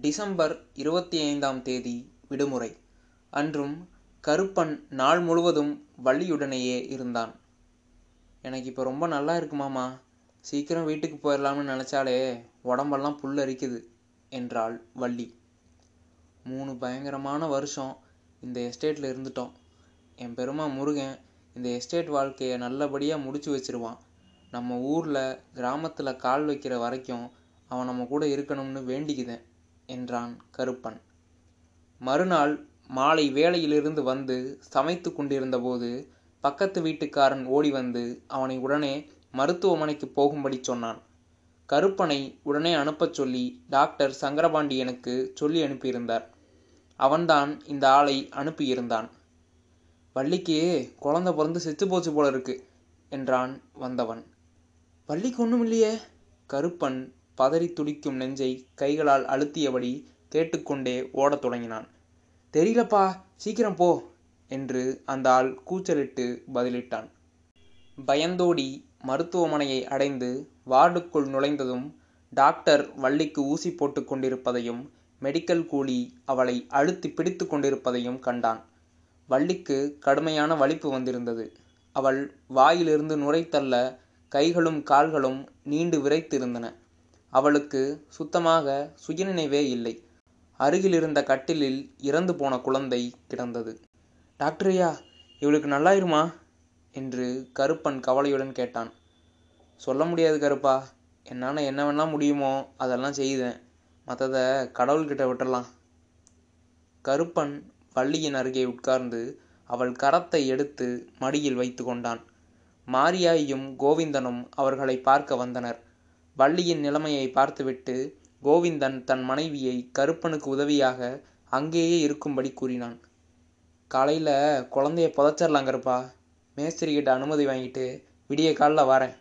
December இருபத்தி ஐந்தாம் தேதி விடுமுறை. அன்றும் கருப்பன் நாள் முழுவதும் வள்ளியுடனேயே இருந்தான். எனக்கு இப்போ ரொம்ப நல்லா இருக்கு மாமா. சீக்கிரம் வீட்டுக்கு போயிடலாம்னு நினச்சாலே உடம்பெல்லாம் புல்லரிக்குது என்றாள் வள்ளி. மூணு பயங்கரமான வருஷம் இந்த எஸ்டேட்டில் இருந்துட்டோம். என் பெருமா முருகன் இந்த எஸ்டேட் வாழ்க்கையை நல்லபடியாக முடிச்சு வச்சிருவான். நம்ம ஊரில் கிராமத்தில் கால் வைக்கிற வரைக்கும் அவன் நம்ம கூட இருக்கணும்னு வேண்டிக்குதேன். என்றான் கருப்பன். மறுநாள் மாலை வேலையிலிருந்து வந்து சமைத்து கொண்டிருந்தபோது பக்கத்து வீட்டுக்காரன் ஓடி வந்து அவனை உடனே மருத்துவமனைக்கு போகும்படி சொன்னான். கருப்பனை உடனே அனுப்பச் சொல்லி டாக்டர் சங்கரபாண்டியனுக்கு சொல்லி அனுப்பியிருந்தார். அவன்தான் இந்த ஆளை அனுப்பியிருந்தான். வள்ளிக்கு குழந்த பிறந்து செத்து போச்சு போல இருக்கு என்றான் வந்தவன். வள்ளிக்கு ஒன்றும் இல்லையே கருப்பன் பதறி துடிக்கும் நெஞ்சை கைகளால் அழுத்தியபடி கேட்டுக்கொண்டே ஓடத் தொடங்கினான். தெரியலப்பா சீக்கிரம் போ என்று அந்த ஆள் கூச்சலிட்டு பதிலிட்டான். பயந்தோடி மருத்துவமனையை அடைந்து வார்டுக்குள் நுழைந்ததும் டாக்டர் வள்ளிக்கு ஊசி போட்டு கொண்டிருப்பதையும் மெடிக்கல் கூலி அவளை அழுத்தி பிடித்து கொண்டிருப்பதையும் கண்டான். வள்ளிக்கு கடுமையான வலிப்பு வந்திருந்தது. அவள் வாயிலிருந்து நுரைத்தள்ள கைகளும் கால்களும் நீண்டு விரைத்திருந்தன. அவளுக்கு சுத்தமாக சுயநினைவே இல்லை. அருகிலிருந்த கட்டிலில் இறந்து போன குழந்தை கிடந்தது. டாக்டரையா இவளுக்கு நல்லாயிருமா? என்று கருப்பன் கவலையுடன் கேட்டான். சொல்ல முடியாது கருப்பா. என்னால் என்ன வேணால் முடியுமோ அதெல்லாம் செய்தேன் மற்றதை கடவுள்கிட்ட விட்டுறலாம். கருப்பன் வள்ளியின் அருகே உட்கார்ந்து அவள் கரத்தை எடுத்து மடியில் வைத்து கொண்டான். மாரியாயும் கோவிந்தனும் அவர்களை பார்க்க வந்தனர். வள்ளியின் நிலைமையை பார்த்துவிட்டு கோவிந்தன் தன் மனைவியை கருப்பனுக்கு உதவியாக அங்கேயே இருக்கும்படி கூறினான். காலையில் குழந்தைய புதைச்சிடலாம் கருப்பா மேஸ்திரிகிட்ட அனுமதி வாங்கிட்டு விடிய காலில் வரேன்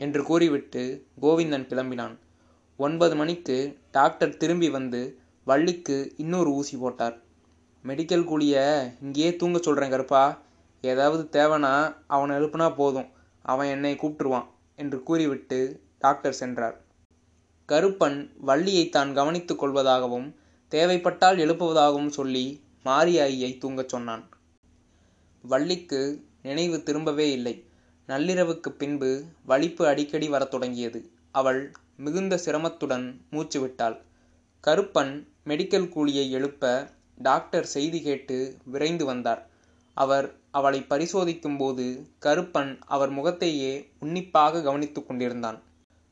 என்று கூறிவிட்டு கோவிந்தன் கிளம்பினான். ஒன்பது மணிக்கு டாக்டர் திரும்பி வந்து வள்ளிக்கு இன்னொரு ஊசி போட்டார். மெடிக்கல் கூலியை இங்கேயே தூங்க சொல்கிறேன் கருப்பா ஏதாவது தேவைன்னா அவனை எழுப்புனா போதும் அவன் என்னை கூப்பிட்டுருவான் என்று கூறிவிட்டு டாக்டர் சென்றார். கருப்பன் வள்ளியை தான் கவனித்துக் கொள்வதாகவும் தேவைப்பட்டால் எழுப்புவதாகவும் சொல்லி மாரியாயியை தூங்கச் சொன்னான். வள்ளிக்கு நினைவு திரும்பவே இல்லை. நள்ளிரவுக்கு பின்பு வலிப்பு அடிக்கடி வரத் தொடங்கியது. அவள் மிகுந்த சிரமத்துடன் மூச்சு விட்டாள். கருப்பன் மெடிக்கல் கூலியை எழுப்ப டாக்டர் செய்தி கேட்டு விரைந்து வந்தார். அவர் அவளை பரிசோதிக்கும் போது கருப்பன் அவர் முகத்தையே உன்னிப்பாக கவனித்துக் கொண்டிருந்தான்.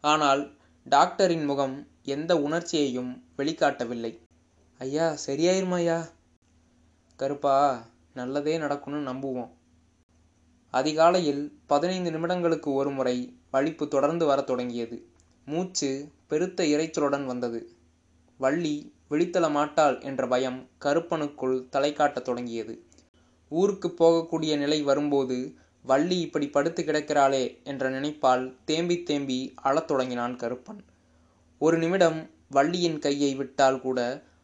ஆனால் டாக்டரின் முகம் எந்த உணர்ச்சியையும் வெளிக்காட்டவில்லை. ஐயா சரியாயிருமா ஐயா? கருப்பா நல்லதே நடக்கும்னு நம்புவோம். அதிகாலையில் பதினைந்து நிமிடங்களுக்கு ஒரு முறை வலிப்பு தொடர்ந்து வரத் தொடங்கியது. மூச்சு பெருத்த இறைச்சலுடன் வந்தது. வள்ளி விழித்தள மாட்டாள் என்ற பயம் கருப்பனுக்குள் தலை காட்டத் தொடங்கியது. ஊருக்கு போகக்கூடிய நிலை வரும்போது வள்ளி இப்படி படுத்து கிடக்கிறாளே என்ற நினைப்பால் தேம்பி தேம்பி அழத் தொடங்கினான் கருப்பன். ஒரு நிமிடம் வள்ளியின் கையை விட்டால் கூட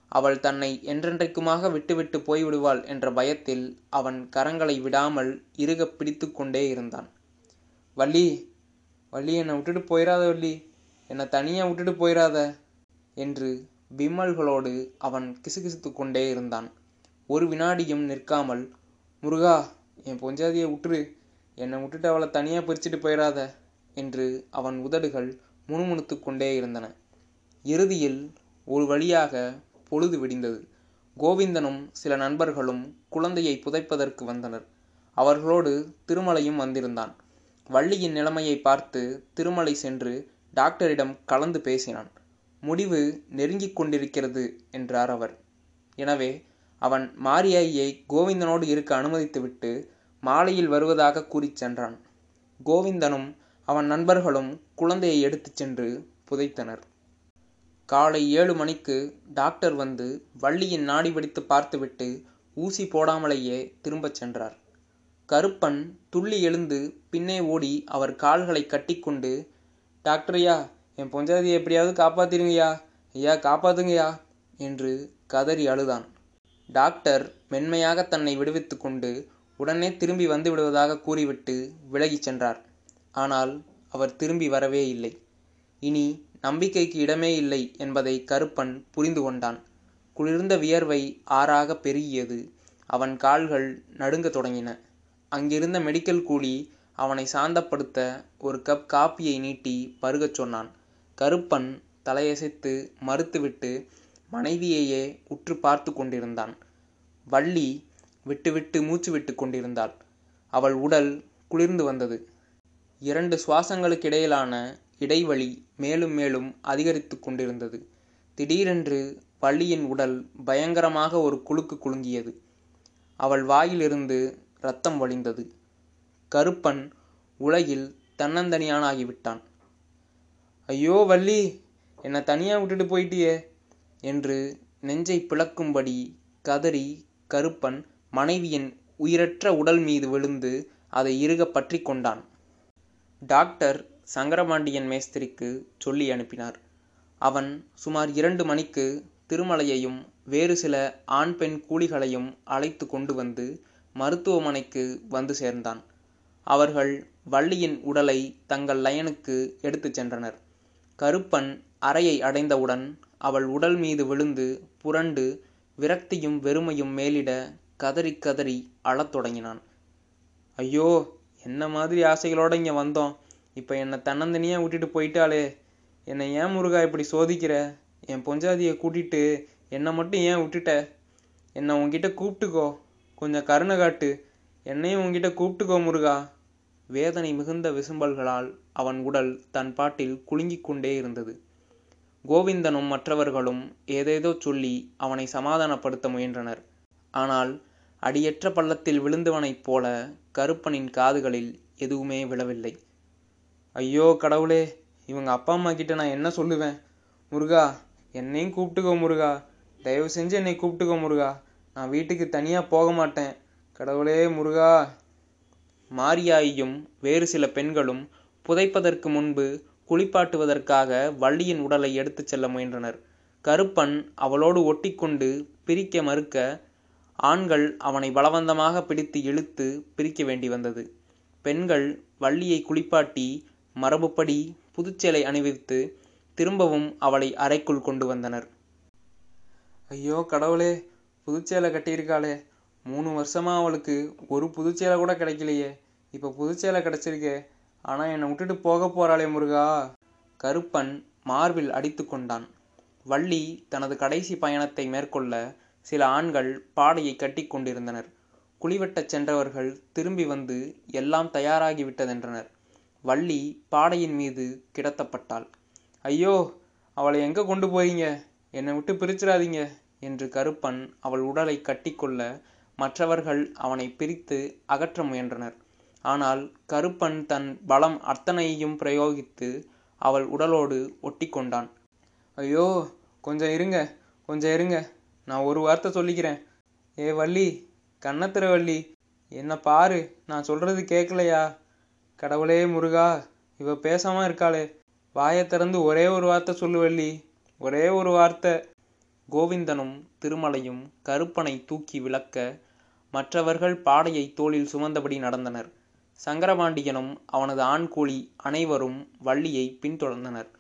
அவள் தன்னை என்றென்றைக்குமாக விட்டுவிட்டு போய்விடுவாள் என்ற பயத்தில் அவன் கரங்களை விடாமல் இறுக பிடித்து கொண்டே இருந்தான். வள்ளி வள்ளி என்னை விட்டுட்டு போயிடாத வள்ளி. என்னை தனியாக விட்டுட்டு போயிடாத என்று விம்மல்களோடு அவன் கிசுகிசுத்து கொண்டே இருந்தான். ஒரு வினாடியும் நிற்காமல் முருகா என் பொஞ்சாதியை விட்டுரு. என்னை விட்டுட்டு அவளை தனியாக பிரிச்சுட்டு போயிடாத என்று அவன் உதடுகள் முணுமுணுத்து கொண்டே இருந்தன. இறுதியில் ஒரு வழியாக பொழுது விடிந்தது. கோவிந்தனும் சில நண்பர்களும் குழந்தையை புதைப்பதற்கு வந்தனர். அவர்களோடு திருமலையும் வந்திருந்தான். வள்ளியின் நிலைமையை பார்த்து திருமலை சென்று டாக்டரிடம் கலந்து பேசினான். முடிவு நெருங்கிக் கொண்டிருக்கிறது என்றார் அவர். எனவே அவன் மாரியாயை கோவிந்தனோடு இருக்க அனுமதித்துவிட்டு மாலையில் வருவதாக கூறிச் சென்றான். கோவிந்தனும் அவன் நண்பர்களும் குழந்தையை எடுத்துச் சென்று புதைத்தனர். காலை ஏழு மணிக்கு டாக்டர் வந்து வள்ளியின் நாடி பிடித்து பார்த்துவிட்டு ஊசி போடாமலேயே திரும்பச் சென்றார். கருப்பன் துள்ளி எழுந்து பின்னே ஓடி அவர் கால்களை கட்டிக்கொண்டு டாக்டரையா என் பொஞ்சாதியை எப்படியாவது காப்பாத்திருங்கய்யா ஐயா காப்பாத்துங்கய்யா என்று கதறி அழுதான். டாக்டர் மென்மையாக தன்னை விடுவித்து கொண்டு உடனே திரும்பி வந்து விடுவதாக கூறிவிட்டு விலகிச் சென்றார். ஆனால் அவர் திரும்பி வரவே இல்லை. இனி நம்பிக்கைக்கு இடமே இல்லை என்பதை கருப்பன் புரிந்து கொண்டான். குளிர்ந்த வியர்வை ஆறாக பெருகியது. அவன் கால்கள் நடுங்க தொடங்கின. அங்கிருந்த மெடிக்கல் கூலி அவனை சாந்தப்படுத்த ஒரு கப் காப்பியை நீட்டி பருகச் சொன்னான். கருப்பன் தலையசைத்து மறுத்துவிட்டு மனைவியையே உற்று பார்த்து கொண்டிருந்தான். வள்ளி விட்டுவிட்டு மூச்சு விட்டு கொண்டிருந்தாள். அவள் உடல் குளிர்ந்து வந்தது. இரண்டு சுவாசங்களுக்கிடையிலான இடைவெளி மேலும் மேலும் அதிகரித்து கொண்டிருந்தது. திடீரென்று வள்ளியின் உடல் பயங்கரமாக ஒரு குலுக்கு குலுங்கியது. அவள் வாயிலிருந்து ரத்தம் வழிந்தது. கருப்பன் உலகில் தன்னந்தனியானாகிவிட்டான். ஐயோ வள்ளி என்னை தனியாக விட்டுட்டு போயிட்டியே என்று நெஞ்சை பிளக்கும்படி கதறி கருப்பன் மனைவியின் உயிரற்ற உடல் மீது விழுந்து அதை இறுக பற்றி கொண்டான். டாக்டர் சங்கரபாண்டியன் மேஸ்திரிக்கு சொல்லி அனுப்பினார். அவன் சுமார் இரண்டு மணிக்கு திருமலையையும் வேறு சில ஆண் பெண் கூலிகளையும் அழைத்து கொண்டு வந்து மருத்துவமனைக்கு வந்து சேர்ந்தான். அவர்கள் வள்ளியின் உடலை தங்கள் லயனுக்கு எடுத்துச் சென்றனர். கருப்பன் அறையை அடைந்தவுடன் அவள் உடல் மீது விழுந்து புரண்டு விரக்தியும் வெறுமையும் மேலிட கதறி கதறி அழத் தொடங்கினான். ஐயோ என்ன மாதிரி ஆசைகளோடு இங்கே வந்தோம். இப்போ என்னை தன்னந்தனியாக விட்டுட்டு போயிட்டாளே. என்னை ஏன் முருகா இப்படி சோதிக்கிற? என் பொஞ்சாதியை கூட்டிட்டு என்னை மட்டும் ஏன் விட்டுட்ட? என்னை உங்ககிட்ட கூப்பிட்டுக்கோ. கொஞ்சம் கருணை காட்டு. என்னையும் உங்ககிட்ட கூப்பிட்டுக்கோ முருகா. வேதனை மிகுந்த விசும்பல்களால் அவன் உடல் தன் பாட்டில் குலுங்கிக் கொண்டே இருந்தது. கோவிந்தனும் மற்றவர்களும் ஏதேதோ சொல்லி அவனை சமாதானப்படுத்த முயன்றனர். ஆனால் அடியற்ற பள்ளத்தில் விழுந்தவனைப் போல கருப்பனின் காதுகளில் எதுவுமே விழவில்லை. ஐயோ கடவுளே இவங்க அப்பா அம்மா கிட்ட நான் என்ன சொல்லுவேன்? முருகா என்னையும் கூப்பிட்டுக்கோ முருகா. தயவு செஞ்சு என்னை கூப்பிட்டுக்கோ முருகா. நான் வீட்டுக்கு தனியாக போக மாட்டேன். கடவுளே முருகா. மாரியாயும் வேறு சில பெண்களும் புதைப்பதற்கு முன்பு குளிப்பாட்டுவதற்காக வள்ளியின் உடலை எடுத்துச் செல்ல முயன்றனர். கருப்பன் அவளோடு ஒட்டிக்கொண்டு பிரிக்க மறுக்க ஆண்கள் அவனை பலவந்தமாக பிடித்து இழுத்து பிரிக்க வேண்டி வந்தது. பெண்கள் வள்ளியை குளிப்பாட்டி மரபுப்படி புதுச்சேலை அணிவித்து திரும்பவும் அவளை அறைக்குள் கொண்டு வந்தனர். ஐயோ கடவுளே புதுச்சேலை கட்டியிருக்காளே. மூணு வருஷமா அவளுக்கு ஒரு புதுச்சேலை கூட கிடைக்கலையே. இப்போ புதுச்சேலை கிடைச்சிருக்கே. ஆனால் என்னை விட்டுட்டு போக போறாளே முருகா. கருப்பன் மார்பில் அடித்து கொண்டான். வள்ளி தனது கடைசி பயணத்தை மேற்கொள்ள சில ஆண்கள் பாடையை கட்டி கொண்டிருந்தனர். குளிவெட்டச் சென்றவர்கள் திரும்பி வந்து எல்லாம் தயாராகிவிட்டதென்றனர் வள்ளி பாடையின் மீது கிடத்தப்பட்டாள். ஐயோ அவளை எங்கே கொண்டு போறீங்க? என்னை விட்டு பிரிச்சிடாதீங்க என்று கருப்பன் அவள் உடலை கட்டிக்கொள்ள மற்றவர்கள் அவனை பிரித்து அகற்ற முயன்றனர். ஆனால் கருப்பன் தன் பலம் அத்தனையையும் பிரயோகித்து அவள் உடலோடு ஒட்டிக்கொண்டான் ஐயோ கொஞ்சம் இருங்க கொஞ்சம் இருங்க நான் ஒரு வார்த்தை சொல்லிக்கிறேன். ஏ வள்ளி கண்ணத்திர வள்ளி என்ன பாரு நான் சொல்றது கேட்கலையா கடவுளே முருகா இவ பேசாம இருக்காளே. வாயை திறந்து ஒரே ஒரு வார்த்தை சொல்லு வள்ளி ஒரே ஒரு வார்த்தை. கோவிந்தனும் திருமலையும் கருப்பனை தூக்கி விளக்க மற்றவர்கள் பாடையை தோளில் சுமந்தபடி நடந்தனர். சங்கரபாண்டியனும் அவனது ஆண் கூலி அனைவரும் வள்ளியை பின்தொடர்ந்தனர்.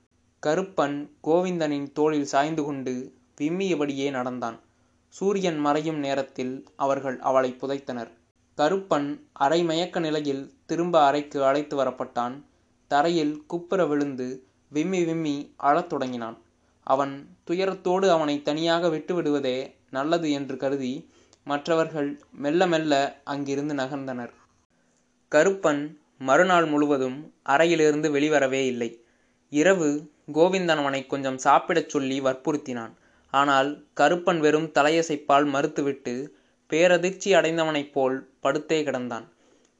கருப்பன் கோவிந்தனின் தோளில் சாய்ந்து கொண்டு விம்மியபடியே நடந்தான். சூரியன் மறையும் நேரத்தில் அவர்கள் அவளை புதைத்தனர். கருப்பன் அரை மயக்க நிலையில் திரும்ப அறைக்கு அழைத்து வரப்பட்டான். தரையில் குப்புற விழுந்து விம்மி விம்மி அழத் தொடங்கினான். அவன் துயரத்தோடு அவனை தனியாக விட்டு விடுவதே நல்லது என்று கருதி மற்றவர்கள் மெல்ல மெல்ல அங்கிருந்து நகர்ந்தனர். கருப்பன் மறுநாள் முழுவதும் அறையிலிருந்து வெளிவரவே இல்லை. இரவு கோவிந்தன் அவனை கொஞ்சம் சாப்பிடச் சொல்லி வற்புறுத்தினான். ஆனால் கருப்பன் வெறும் தலையசைப்பால் மறுத்துவிட்டு பேரதிர்ச்சி அடைந்தவனைப் போல் படுத்தே கிடந்தான்.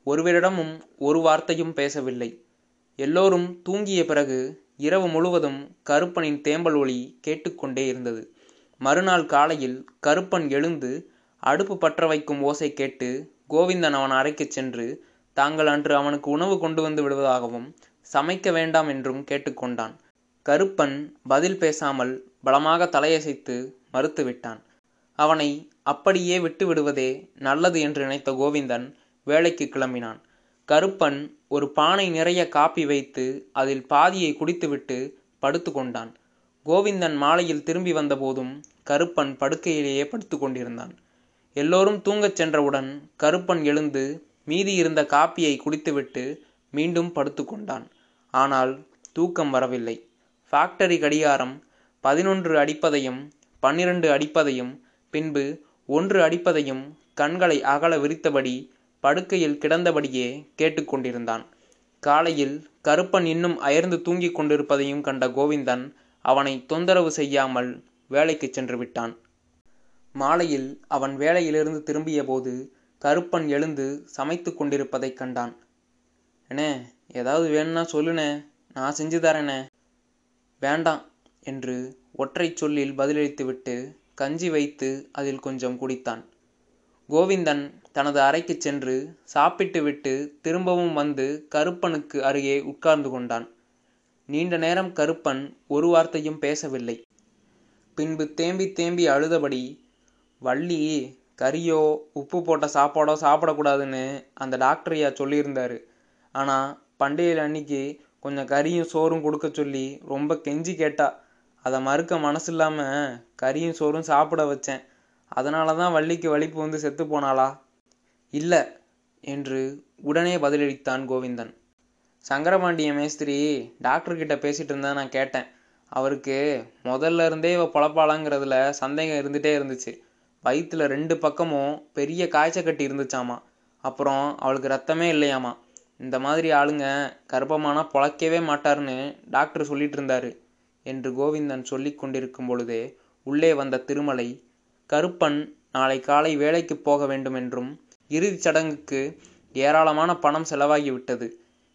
ஒருவரிடமும் ஒரு வார்த்தையும் பேசவில்லை. எல்லோரும் தூங்கிய பிறகு இரவு முழுவதும் கருப்பனின் தேம்பல் ஒளி கேட்டுக்கொண்டே இருந்தது. மறுநாள் காலையில் கருப்பன் எழுந்து அடுப்பு பற்ற வைக்கும் ஓசை கேட்டு கோவிந்தன் அவன் அறைக்குச் சென்று தாங்கள் அன்று அவனுக்கு உணவு கொண்டு வந்து விடுவதாகவும் சமைக்க வேண்டாம் என்றும் கேட்டுக்கொண்டான். கருப்பன் பதில் பேசாமல் பலமாக தலையசைத்து மறுத்துவிட்டான். அவனை அப்படியே விட்டுவிடுவதே நல்லது என்று நினைத்த கோவிந்தன் வேலைக்கு கிளம்பினான். கருப்பன் ஒரு பானை நிறைய காப்பி வைத்து அதில் பாதியை குடித்துவிட்டு படுத்து கொண்டான். கோவிந்தன் மாலையில் திரும்பி வந்தபோதும் கருப்பன் படுக்கையிலேயே படுத்து கொண்டிருந்தான். எல்லோரும் தூங்கச் சென்றவுடன் கருப்பன் எழுந்து மீதி இருந்த காப்பியை குடித்துவிட்டு மீண்டும் படுத்து கொண்டான். ஆனால் தூக்கம் வரவில்லை. ஃபேக்டரி கடிகாரம் பதினொன்று அடிப்பதையும் பன்னிரண்டு அடிப்பதையும் பின்பு ஒன்று அடிப்பதையும் கண்களை அகல விரித்தபடி படுக்கையில் கிடந்தபடியே கேட்டுக்கொண்டிருந்தான் காலையில் கருப்பன் இன்னும் அயர்ந்து தூங்கிக் கொண்டிருப்பதையும் கண்ட கோவிந்தன் அவனை தொந்தரவு செய்யாமல் வேலைக்கு சென்று விட்டான். மாலையில் அவன் வேலையிலிருந்து திரும்பியபோது கருப்பன் எழுந்து சமைத்து கொண்டிருப்பதைக் கண்டான். அண்ணே ஏதாவது வேணும்னா சொல்லுண்ணே. நான் செஞ்சு தரேனே வேண்டாம். என்று ஒற்றை சொல்லில் பதிலளித்துவிட்டு கஞ்சி வைத்து அதில் கொஞ்சம் குடித்தான். கோவிந்தன் தனது அறைக்கு சென்று சாப்பிட்டு விட்டு திரும்பவும் வந்து கருப்பனுக்கு அருகே உட்கார்ந்து கொண்டான். நீண்ட நேரம் கருப்பன் ஒரு வார்த்தையும் பேசவில்லை. பின்பு தேம்பி தேம்பி அழுதபடி வள்ளி கறியோ உப்பு போட்ட சாப்பாடோ சாப்பிடக்கூடாதுன்னு அந்த டாக்டரையா சொல்லியிருந்தாரு. ஆனால் பண்டிகையில் அன்னைக்கு கொஞ்சம் கறியும் சோறும் கொடுக்க சொல்லி ரொம்ப கெஞ்சி கேட்டா. அதை மறுக்க மனசு இல்லாமல் கறியும் சோறும் சாப்பிட வச்சேன். அதனால தான் வள்ளிக்கு வலிப்பு வந்து செத்து போனாளா? இல்லை என்று உடனே பதிலளித்தான் கோவிந்தன். சங்கரபாண்டிய மேஸ்திரி டாக்டர்கிட்ட பேசிட்டு இருந்தா நான் கேட்டேன். அவருக்கு முதல்ல இருந்தே இவ பொழப்பாளாங்கிறதுல சந்தேகம் இருந்துகிட்டே இருந்துச்சு. வயிற்றுல ரெண்டு பக்கமும் பெரிய காய்ச்சல் கட்டி இருந்துச்சாமா? அப்புறம் அவளுக்கு ரத்தமே இல்லையாமா? இந்த மாதிரி ஆளுங்க கர்ப்பமானா பொழைக்கவே மாட்டாருன்னு டாக்டர் சொல்லிட்டு இருந்தாரு. என்று கோவிந்தன் சொல்லி கொண்டிருக்கும் பொழுதே உள்ளே வந்த திருமலை கருப்பன் நாளை காலை வேலைக்கு போக வேண்டும் என்றும் இறுதிச் சடங்குக்கு ஏராளமான பணம் செலவாகிவிட்டது.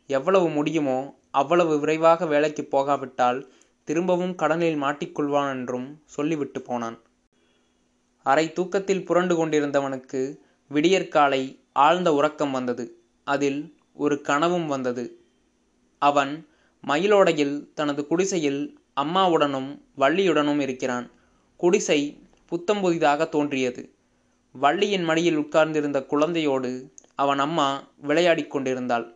எவ்வளவு முடியுமோ அவ்வளவு விரைவாக வேலைக்கு போகாவிட்டால் திரும்பவும் கடனில் மாட்டிக்கொள்வான் என்றும் சொல்லிவிட்டு போனான். அரை தூக்கத்தில் புரண்டு கொண்டிருந்தவனுக்கு விடியற்காலை ஆழ்ந்த உறக்கம் வந்தது. அதில் ஒரு கனவும் வந்தது. அவன் மயிலோடையில் தனது குடிசையில் அம்மாவுடனும் வள்ளியுடனும் இருக்கிறான். குடிசை புத்தம் புதிதாக தோன்றியது. வள்ளியின் மடியில் உட்கார்ந்திருந்த குழந்தையோடு அவன் அம்மா விளையாடிக் கொண்டிருந்தாள்.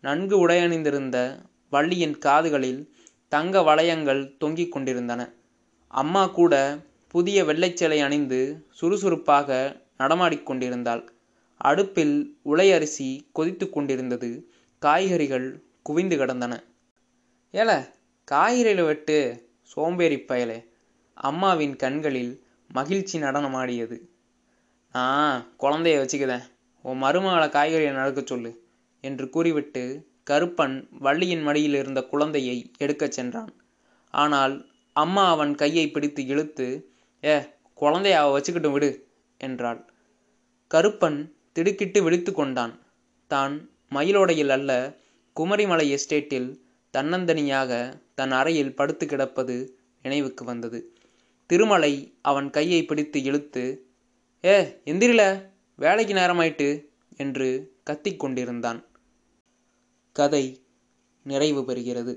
நன்கு உடையணிந்திருந்த வள்ளியின் காதுகளில் தங்க வளையங்கள் தொங்கிக் கொண்டிருந்தன. அம்மா கூட புதிய வெள்ளைச்சேலை அணிந்து சுறுசுறுப்பாக நடமாடிக் கொண்டிருந்தாள். அடுப்பில் உலையரிசி கொதித்து கொண்டிருந்தது. காய்கறிகள் குவிந்து கிடந்தன. ஏல காய்கறிகளை வெட்டு சோம்பேறி பயலே. அம்மாவின் கண்களில் மகிழ்ச்சி நடனமாடியது. ஆ குழந்தைய வச்சுக்குதேன். உன் மருமகளை காய்கறியை நடக்க சொல்லு என்று கூறிவிட்டு கருப்பன் வள்ளியின் மடியில் இருந்த குழந்தையை எடுக்கச் சென்றான். ஆனால் அம்மா அவன் கையை பிடித்து இழுத்து ஏ குழந்தைய அவ வச்சுக்கிட்டு விடு என்றாள். கருப்பன் திடுக்கிட்டு விழித்து கொண்டான். தான் மயிலோடையில் அல்ல குமரிமலை எஸ்டேட்டில் தன்னந்தனியாக தன் அறையில் படுத்து கிடப்பது நினைவுக்கு வந்தது. திருமலை அவன் கையை பிடித்து இழுத்து ஏ எந்திரில வேலைக்கு நேரமாயிட்டு என்று கத்திக் கொண்டிருந்தான். கதை நிறைவு பெறுகிறது.